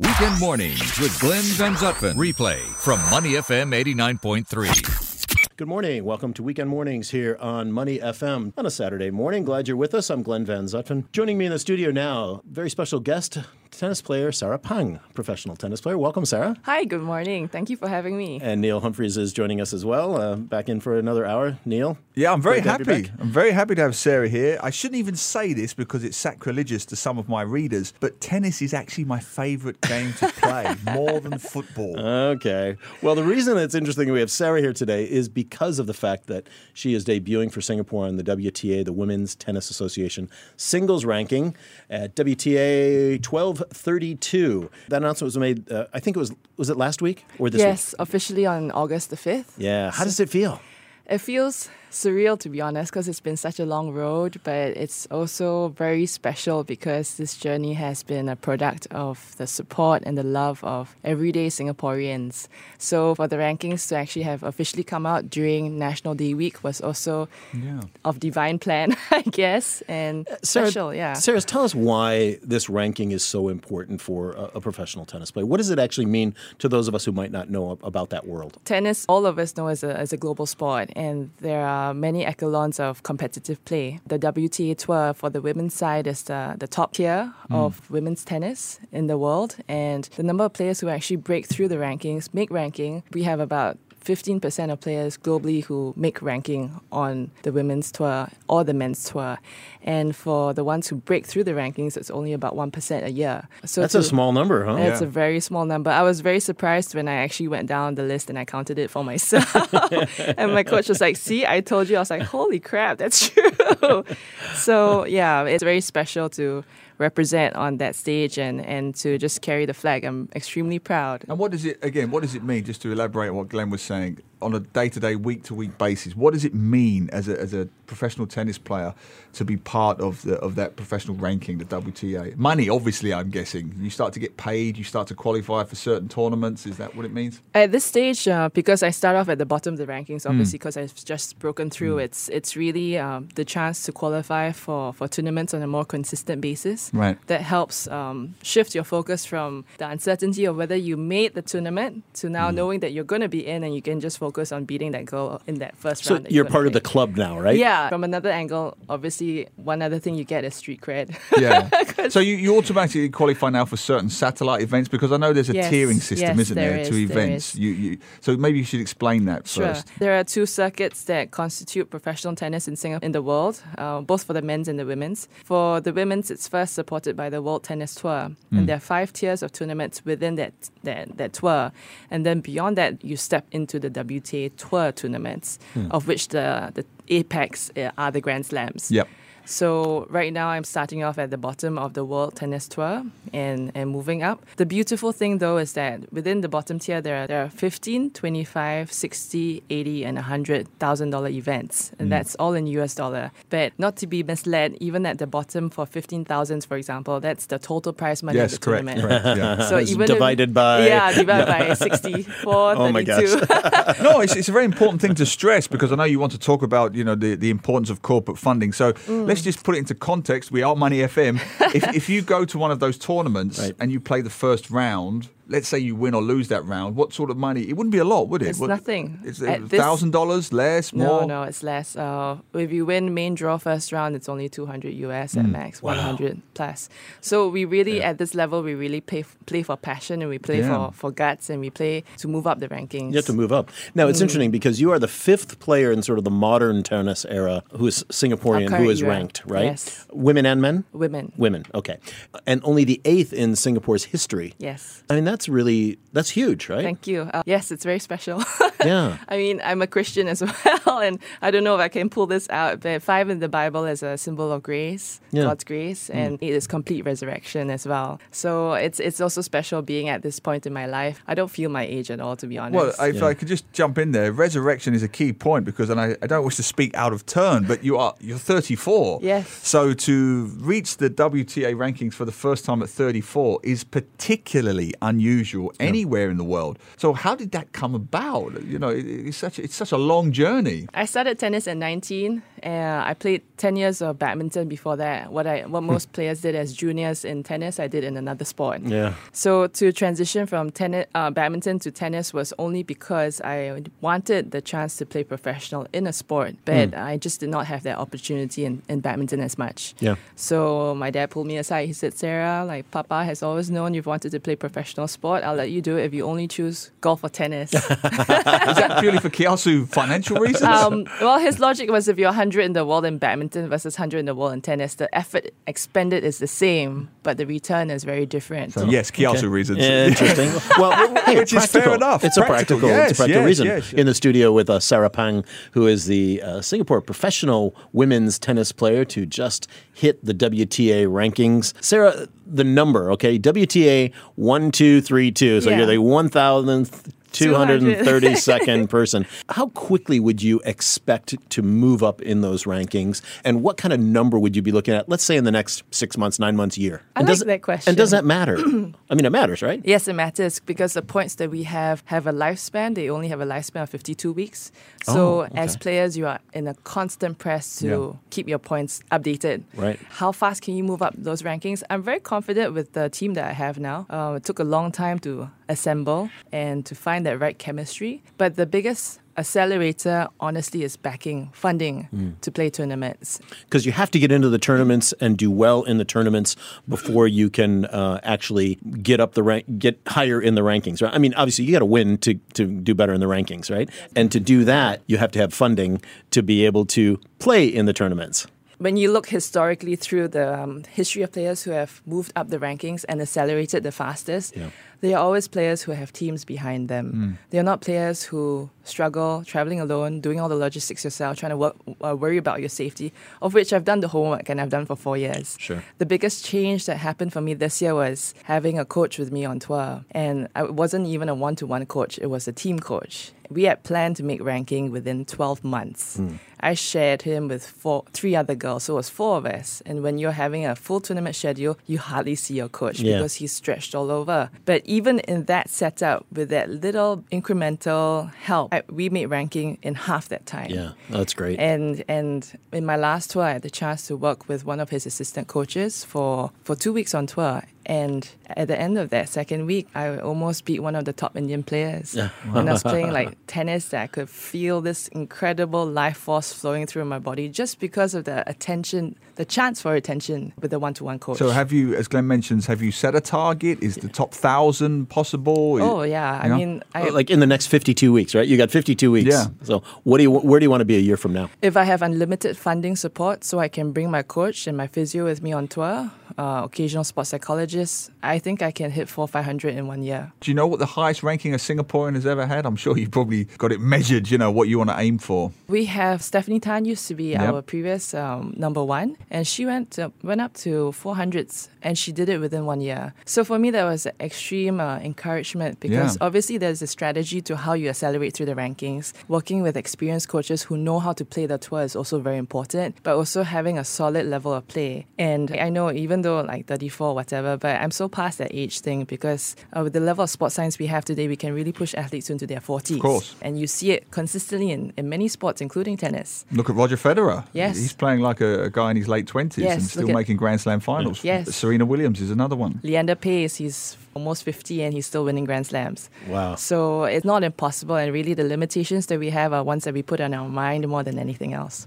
Weekend mornings with Glenn Van Zutphen. Replay from Money FM 89.3. Good morning. Welcome to Weekend Mornings here on Money FM on a Saturday morning. Glad you're with us. I'm Glenn Van Zutphen. Joining me in the studio now, very special guest, tennis player Sarah Pang, professional tennis player. Welcome, Sarah. Hi, good morning. Thank you for having me. And Neil Humphreys is joining us as well. Uh, back in for another hour. Neil? Yeah, I'm very Great to have you happy. I'm very happy to have Sarah here. I shouldn't even say this because it's sacrilegious to some of my readers, but tennis is actually my favourite game to play more than football. Okay. Well, the reason it's interesting we have Sarah here today is because of the fact that she is debuting for Singapore on the WTA, the Women's Tennis Association singles ranking at WTA 1232. That announcement was made, uh, I think it was, was it last week or this week? yes, officially on August the 5th. Yeah. How does it feel? It feels surreal to be honest because it's been such a long road, but it's also very special because this journey has been a product of the support and the love of everyday Singaporeans. So for the rankings to actually have officially come out during National Day week was also Yeah. of divine plan, I guess, and uh, Sarah, special, yeah. Sarah, tell us why this ranking is so important for a, a professional tennis player. What does it actually mean to those of us who might not know about that world? Tennis, all of us know as a, as a global sport, and there are many echelons of competitive play. The WTA Tour for the women's side is the, the top tier hmm. of women's tennis in the world, and the number of players who actually break through the rankings, make ranking, we have about 15% of players globally who make ranking on the women's tour or the men's tour. And for the ones who break through the rankings, it's only about 1% a year. So That's a small number, huh? it's Yeah. a very small number. I was very surprised when I actually went down the list and I counted it for myself. and my coach was like, See, I told you. I was like, Holy crap, that's true. so, yeah, it's very special to represent on that stage and, and to just carry the flag. I'm extremely proud. And what does it, again, what does it mean, just to elaborate on what Glenn was saying, on a day to day, week to week basis? What does it mean as a, as a professional tennis player to be part of, the, of that professional ranking, the WTA? Money, obviously, I'm guessing. You start to get paid, you start to qualify for certain tournaments. Is that what it means? At this stage, uh, because I start off at the bottom of the rankings, obviously because I've just broken through, it's it's really um, the chance to qualify for, for tournaments on a more consistent basis. Right. That helps um, shift your focus from the uncertainty of whether you made the tournament to now knowing that you're going to be in and you can just focus on beating that girl in that first So round. that you're gonna part of the club now, right? Yeah. From another angle, obviously, one other thing you get is street cred. Yeah. so you, you automatically qualify now for certain satellite events because I know there's a Yes, tiering system, yes, isn't there, there to is, there events. is. You, you, so maybe you should explain that Sure. first. There are two circuits that constitute professional tennis in Singapore in the world, uh, both for the men's and the women's. For the women's, it's first supported by the World Tennis Tour, and there are five tiers of tournaments within that, that that tour, and then beyond that, you step into the WTA Tour tournaments, of which the the apex uh, are the Grand Slams. Yep. So right now I'm starting off at the bottom of the World Tennis Tour and, and moving up. The beautiful thing though is that within the bottom tier there are, there are 15, 25, 60, 80 and 100 thousand dollar events and that's all in US dollar. But not to be misled, even at the bottom for 15,000 for example, that's the total prize money Yes, of the correct. tournament. correct yeah. So It's even if- divided by- yeah, divided by 64, Oh my 32. no, it's, it's a very important thing to stress because I know you want to talk about you know the, the importance of corporate funding. So Mm. Let's mm. just put it into context. We are Money FM. if, if you go to one of those tournaments Right. and you play the first round, let's say you win or lose that round, what sort of money? It wouldn't be a lot, would it? It's Would- nothing. It's At thousand dollars less, more. No, no, it's less. Uh, if you win main draw first round, it's only 200 US Hmm. at max, 100 plus. So we really, at this level, we really play, play for passion and we play Yeah. for, for guts and we play to move up the rankings. You have to move up. Now, Mm. it's interesting because you are the fifth player in sort of the modern tennis era who is Singaporean, who is who era. ranked, right? Yes. Women and men? Women. Women, okay. And only the eighth in Singapore's history. Yes. I mean, that's really, that's huge, right? Thank you. Uh, yes, it's very special. Yeah. I mean, I'm a Christian as well, and I don't know if I can pull this out, but five in the Bible is a symbol of grace, Yeah. God's grace, mm. and it is complete resurrection as well. So it's it's also special being at this point in my life. I don't feel my age at all, to be honest. Well, if I could just jump in there, resurrection is a key point because, and I, I don't wish to speak out of turn, but you are you're 34. Yes. So to reach the WTA rankings for the first time at 34 is particularly unusual anywhere in the world. So how did that come about? You know, it, it's such it's such a long journey. I started tennis at 19. and I played 10 years of badminton before that. What I what most players did as juniors in tennis, I did in another sport. Yeah. So to transition from tennis, uh, badminton to tennis was only because I wanted the chance to play professional in a sport, but I just did not have that opportunity in, in badminton as much. Yeah. So my dad pulled me aside. He said, Sarah, like Papa has always known you've wanted to play professional sport. I'll let you do it if you only choose golf or tennis. Is that purely for Kiasu financial reasons? um, well, his logic was if you're 100 in the world in badminton versus 100 in the world in tennis, the effort expended is the same, but the return is very different. So yes, Kiasu reasons. Interesting. well, hey, Which is fair practical. enough. It's a Practical, practical, it's a practical yes, reason. yes, yes. In the studio with uh, Sarah Pang, who is the uh, Singapore professional women's tennis player to just hit the WTA rankings. Sarah, the number, okay, WTA one two three two. So Yeah. you're the one thousandth. 232nd person. How quickly would you expect to move up in those rankings? And what kind of number would you be looking at, let's say in the next six months, nine months, year? I and like does, that question. And does that matter? I mean, it matters, right? Yes, it matters because the points that we have have a lifespan. They only have a lifespan of 52 weeks. So, Oh, as players, you are in a constant press to Yeah. keep your points updated. Right. How fast can you move up those rankings? I'm very confident with the team that I have now. Uh, it took a long time to assemble and to find that right chemistry. But the biggest accelerator, honestly, is backing, funding Hmm. to play tournaments. because you have to get into the tournaments and do well in the tournaments before you can uh, actually get up the rank, get higher in the rankings. Right? I mean, obviously, you got to win to to do better in the rankings, right? And to do that, you have to have funding to be able to play in the tournaments. When you look historically through the um, history of players who have moved up the rankings and accelerated the fastest, Yeah. they are always players who have teams behind them. They are not players who struggle traveling alone, doing all the logistics yourself, trying to work, uh, worry about your safety, of which I've done the homework and I've done for four years. Sure. The biggest change that happened for me this year was having a coach with me on tour. And I- it wasn't even a one to one coach, it was a team coach. We had planned to make ranking within 12 months. Hmm. I shared him with four, three other girls, so it was four of us. And when you're having a full tournament schedule, you hardly see your coach Yeah. because he's stretched all over. But even in that setup, with that little incremental help, I, we made ranking in half that time. Yeah, that's great. And and in my last tour, I had the chance to work with one of his assistant coaches for, for two weeks on tour. And at the end of that second week, I almost beat one of the top Indian players. Yeah. and I was playing like tennis that I could feel this incredible life force flowing through my body just because of the attention, the chance for attention with the one-to-one coach. So have you, as Glenn mentions, have you set a target? Is the top thousand possible? oh yeah, I Yeah. mean, I, like in the next 52 weeks, right? You got 52 weeks. Yeah. So what do you where do you want to be a year from now? If I have unlimited funding support, so I can bring my coach and my physio with me on tour, uh, occasional sports psychologist, I think I can hit four, five hundred in one year. Do you know what the highest ranking a Singaporean has ever had? I'm sure you've probably got it measured, you know, what you want to aim for. We have Stephanie Tan used to be Yep. our previous um, number one, and she went to, went up to four hundreds, and she did it within one year. So for me, that was an extreme uh, encouragement because Yeah. obviously there's a strategy to how you accelerate through the rankings. Working with experienced coaches who know how to play the tour is also very important, but also having a solid level of play. And I know even though like 34, whatever, but I'm so past that age thing because uh, with the level of sports science we have today, we can really push athletes into their 40s. Of course. And you see it consistently in, in many sports, including tennis. Look at Roger Federer. Yes. He's playing like a, a guy in his late 20s Yes, and still at- making Grand Slam finals. Yes. Serena Williams is another one. Leander Paes, he's almost 50 and he's still winning Grand Slams. Wow. So it's not impossible, and really the limitations that we have are ones that we put on our mind more than anything else.